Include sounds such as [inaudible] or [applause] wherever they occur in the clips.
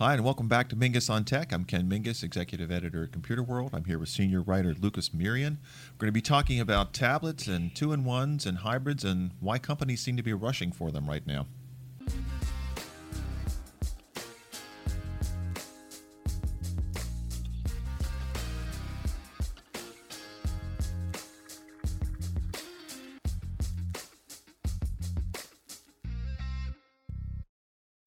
Hi, and welcome back to Mingis on Tech. I'm Ken Mingis, executive editor at Computerworld. I'm here with senior writer Lucas Mearian. We're going to be talking about tablets and two in ones and hybrids and why companies seem to be rushing for them right now.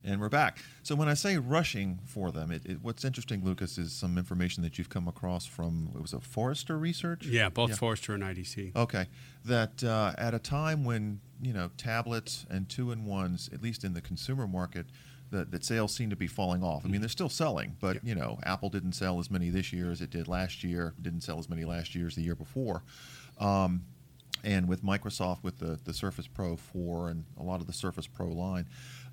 And we're back. So when I say rushing for them, it, it, what's interesting, Lucas, is some information that you've come across from it was a Forrester research. Yeah, both yeah. Forrester and IDC. Okay, that uh, at a time when you know tablets and two in ones, at least in the consumer market, that, that sales seem to be falling off. I mean, they're still selling, but yeah. you know, Apple didn't sell as many this year as it did last year. Didn't sell as many last year as the year before. Um, and with Microsoft, with the, the Surface Pro 4 and a lot of the Surface Pro line,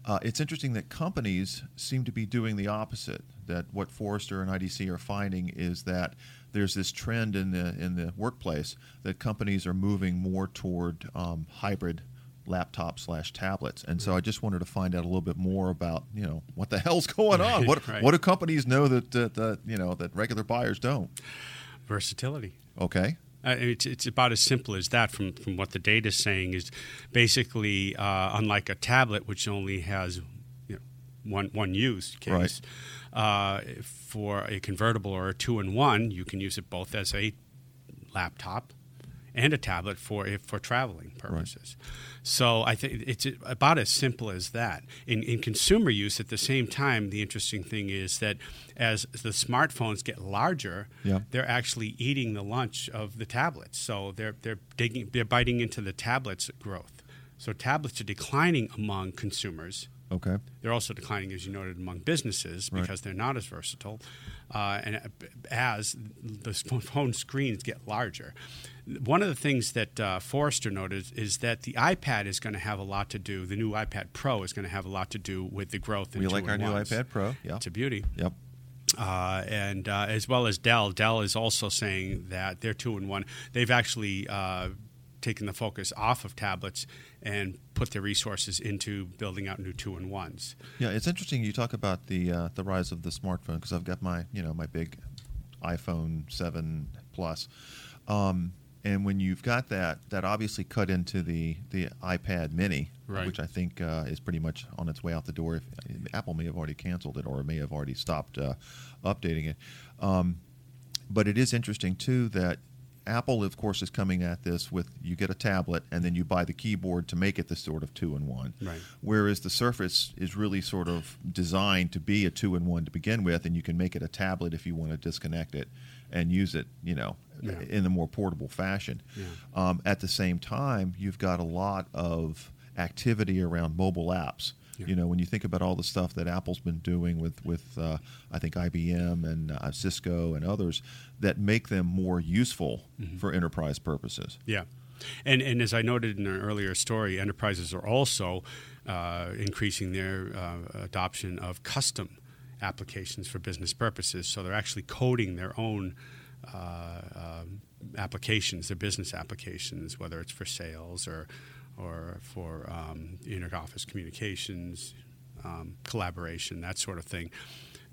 uh, it's interesting that companies seem to be doing the opposite. That what Forrester and IDC are finding is that there's this trend in the in the workplace that companies are moving more toward um, hybrid laptop slash tablets. And so I just wanted to find out a little bit more about you know what the [laughs] hell's going on. What right. what do companies know that, that, that you know that regular buyers don't? Versatility. Okay. Uh, it's, it's about as simple as that from, from what the data is saying is basically uh, unlike a tablet which only has you know, one, one use case right. uh, for a convertible or a two-in-one you can use it both as a laptop and a tablet for for traveling purposes. Right. So I think it's about as simple as that. In, in consumer use, at the same time, the interesting thing is that as the smartphones get larger, yeah. they're actually eating the lunch of the tablets. So they're they're digging, they're biting into the tablets' growth. So tablets are declining among consumers. Okay. They're also declining, as you noted, among businesses because right. they're not as versatile, uh, and as the phone screens get larger one of the things that uh, Forrester noted is that the iPad is going to have a lot to do. The new iPad Pro is going to have a lot to do with the growth. We like our new iPad Pro. Yeah, it's a beauty. Yep. Uh, and uh, as well as Dell, Dell is also saying that they're two in one. They've actually uh, taken the focus off of tablets and put their resources into building out new two in ones. Yeah, it's interesting. You talk about the uh, the rise of the smartphone because I've got my you know my big iPhone seven plus. Um, and when you've got that, that obviously cut into the, the iPad Mini, right. which I think uh, is pretty much on its way out the door. If, Apple may have already canceled it or may have already stopped uh, updating it. Um, but it is interesting too that Apple, of course, is coming at this with you get a tablet and then you buy the keyboard to make it the sort of two in one. Right. Whereas the Surface is really sort of designed to be a two in one to begin with, and you can make it a tablet if you want to disconnect it and use it, you know, yeah. in a more portable fashion. Yeah. Um, at the same time, you've got a lot of activity around mobile apps. Yeah. You know, when you think about all the stuff that Apple's been doing with with uh, I think IBM and uh, Cisco and others that make them more useful mm-hmm. for enterprise purposes. Yeah. And, and as I noted in an earlier story, enterprises are also uh, increasing their uh, adoption of custom applications for business purposes. So they're actually coding their own uh, um, applications, their business applications, whether it's for sales or or for um, inter-office communications, um, collaboration, that sort of thing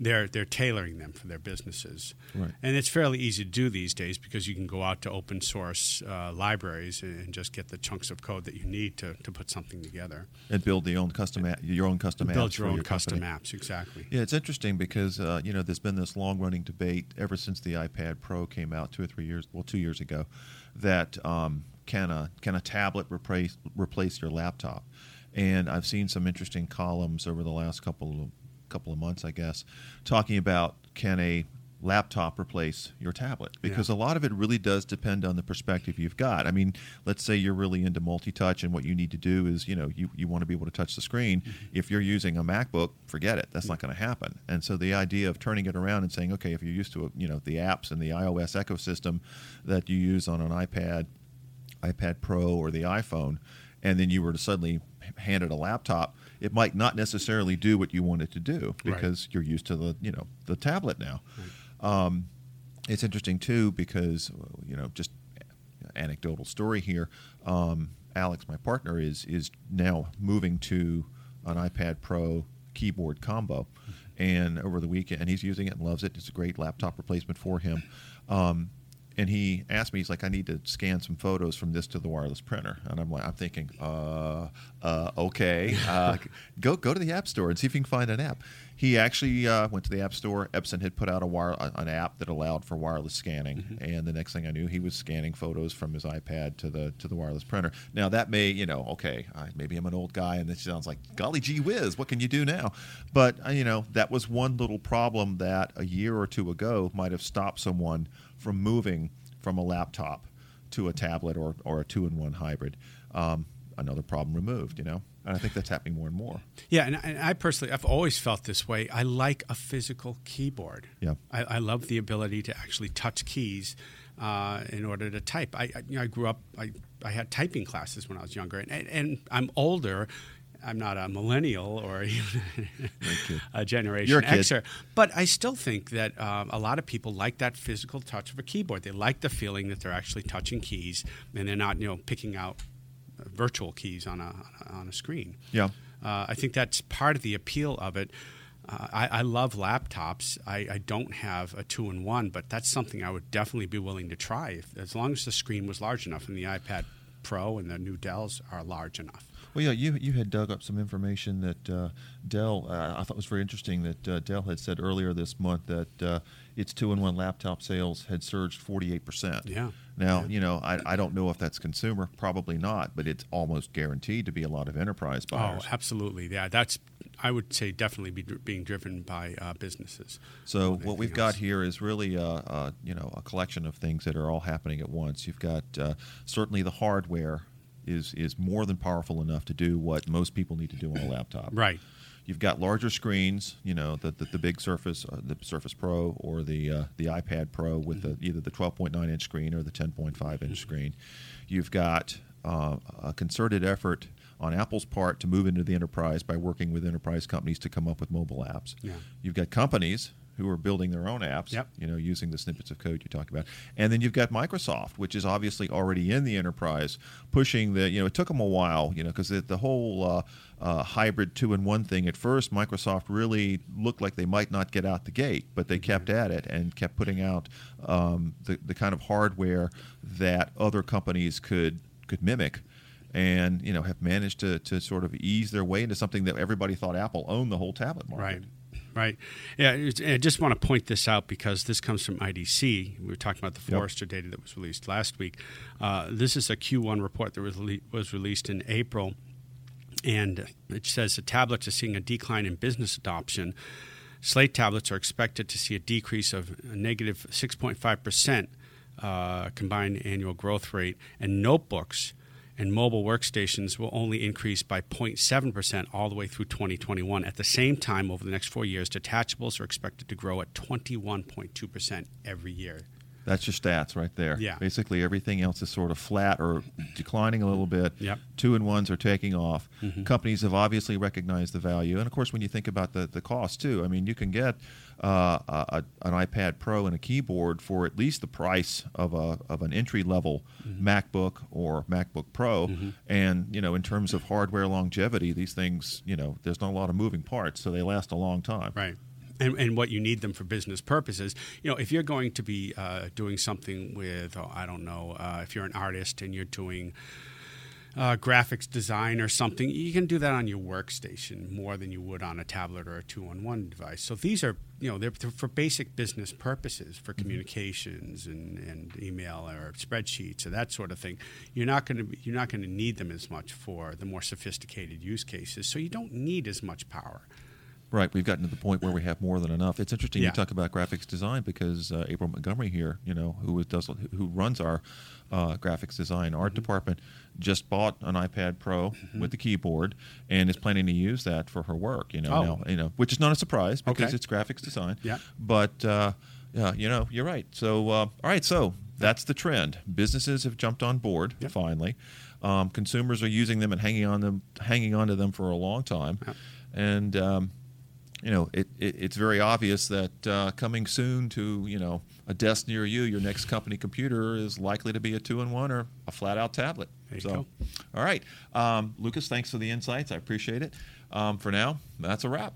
they're they're tailoring them for their businesses. Right. And it's fairly easy to do these days because you can go out to open source uh, libraries and just get the chunks of code that you need to, to put something together. And build the own custom a- your own custom build apps. Build your own your custom company. apps, exactly. Yeah, it's interesting because uh, you know there's been this long running debate ever since the iPad Pro came out two or three years well two years ago that um, can a can a tablet replace replace your laptop? And I've seen some interesting columns over the last couple of couple of months, I guess, talking about can a laptop replace your tablet because yeah. a lot of it really does depend on the perspective you've got. I mean, let's say you're really into multi-touch and what you need to do is, you know, you, you want to be able to touch the screen. Mm-hmm. If you're using a MacBook, forget it. That's mm-hmm. not going to happen. And so the idea of turning it around and saying, okay, if you're used to, you know, the apps and the iOS ecosystem that you use on an iPad, iPad Pro or the iPhone, and then you were to suddenly hand it a laptop, it might not necessarily do what you want it to do because right. you're used to the you know the tablet now. Right. Um, it's interesting too because you know just anecdotal story here. Um, Alex, my partner, is is now moving to an iPad Pro keyboard combo, and over the weekend, and he's using it and loves it. It's a great laptop replacement for him. Um, and he asked me, he's like, I need to scan some photos from this to the wireless printer. And I'm like, I'm thinking, uh, uh, okay, [laughs] uh, go go to the app store and see if you can find an app. He actually uh, went to the app store. Epson had put out a wire, an app that allowed for wireless scanning, mm-hmm. and the next thing I knew, he was scanning photos from his iPad to the to the wireless printer. Now that may, you know, okay, I, maybe I'm an old guy, and this sounds like golly gee whiz, what can you do now? But uh, you know, that was one little problem that a year or two ago might have stopped someone from moving from a laptop to a tablet or, or a two in one hybrid. Um, another problem removed, you know? And I think that's happening more and more. Yeah, and, and, I personally, I've always felt this way. I like a physical keyboard. Yeah. I, I love the ability to actually touch keys uh, in order to type. I, I, you know, I grew up, I, I had typing classes when I was younger, and, and I'm older, I'm not a millennial or [laughs] a generation a Xer, but I still think that um, a lot of people like that physical touch of a keyboard. They like the feeling that they're actually touching keys and they're not, you know, picking out virtual keys on a on a screen. Yeah, uh, I think that's part of the appeal of it. Uh, I, I, love laptops. I, I, don't have a two-in-one, but that's something I would definitely be willing to try, if, as long as the screen was large enough, and the iPad Pro and the new Dells are large enough. Well, yeah, you you had dug up some information that uh, Dell. Uh, I thought was very interesting that uh, Dell had said earlier this month that uh, its two-in-one laptop sales had surged 48 percent. Yeah. Now, yeah. you know, I, I don't know if that's consumer, probably not, but it's almost guaranteed to be a lot of enterprise buyers. Oh, absolutely. Yeah, that's I would say definitely be dr- being driven by uh, businesses. So what we've else. got here is really a, a, you know a collection of things that are all happening at once. You've got uh, certainly the hardware is is more than powerful enough to do what most people need to do on a laptop. [clears throat] Right. You've got larger screens, you know, the the, the big Surface, uh, the Surface Pro, or the uh, the iPad Pro with the, either the 12.9 inch screen or the 10.5 inch screen. You've got uh, a concerted effort on Apple's part to move into the enterprise by working with enterprise companies to come up with mobile apps. Yeah. You've got companies who are building their own apps, yep. you know, using the snippets of code you talked about. And then you've got Microsoft, which is obviously already in the enterprise, pushing the, you know, it took them a while, you know, because the, the, whole uh, uh, hybrid two in one thing at first, Microsoft really looked like they might not get out the gate, but they mm-hmm. kept at it and kept putting out um, the, the kind of hardware that other companies could could mimic and you know have managed to, to sort of ease their way into something that everybody thought Apple owned the whole tablet market. Right. Right. Yeah, I just want to point this out because this comes from IDC. We were talking about the Forrester yep. data that was released last week. Uh, this is a Q1 report that was, le- was released in April, and it says that tablets are seeing a decline in business adoption. Slate tablets are expected to see a decrease of a negative 6.5 percent uh, combined annual growth rate, and notebooks and mobile workstations will only increase by 0.7% all the way through 2021. At the same time, over the next four years, detachables are expected to grow at 21.2% every year. That's your stats right there. Yeah. Basically, everything else is sort of flat or declining a little bit. Yep. Two and ones are taking off. Mm-hmm. Companies have obviously recognized the value, and of course, when you think about the the cost too, I mean, you can get uh, a, an iPad Pro and a keyboard for at least the price of a of an entry level mm-hmm. MacBook or MacBook Pro, mm-hmm. and you know, in terms of hardware longevity, these things, you know, there's not a lot of moving parts, so they last a long time. Right and, and what you need them for business purposes. You know, if you're going to be uh, doing something with, oh, I don't know, uh, if you're an artist and you're doing uh, graphics design or something, you can do that on your workstation more than you would on a tablet or a two-on-one device. So these are, you know, they're, for basic business purposes, for mm-hmm. communications and, and email or spreadsheets or that sort of thing. You're not going to you're not going to need them as much for the more sophisticated use cases. So you don't need as much power. Right, we've gotten to the point where we have more than enough. It's interesting yeah. you talk about graphics design because uh, April Montgomery here, you know, who does who runs our uh, graphics design art mm-hmm. department, just bought an iPad Pro mm-hmm. with the keyboard and is planning to use that for her work. You know, oh. now, you know, which is not a surprise because okay. it's graphics design. Yeah, but uh, yeah, you know, you're right. So, uh, all right, so that's the trend. Businesses have jumped on board yep. finally. Um, consumers are using them and hanging on them, hanging on to them for a long time, yep. and um, you know, it, it, it's very obvious that uh, coming soon to you know a desk near you, your next company computer is likely to be a two-in-one or a flat-out tablet. so, go. all right, um, Lucas, thanks for the insights. I appreciate it. Um, for now, that's a wrap.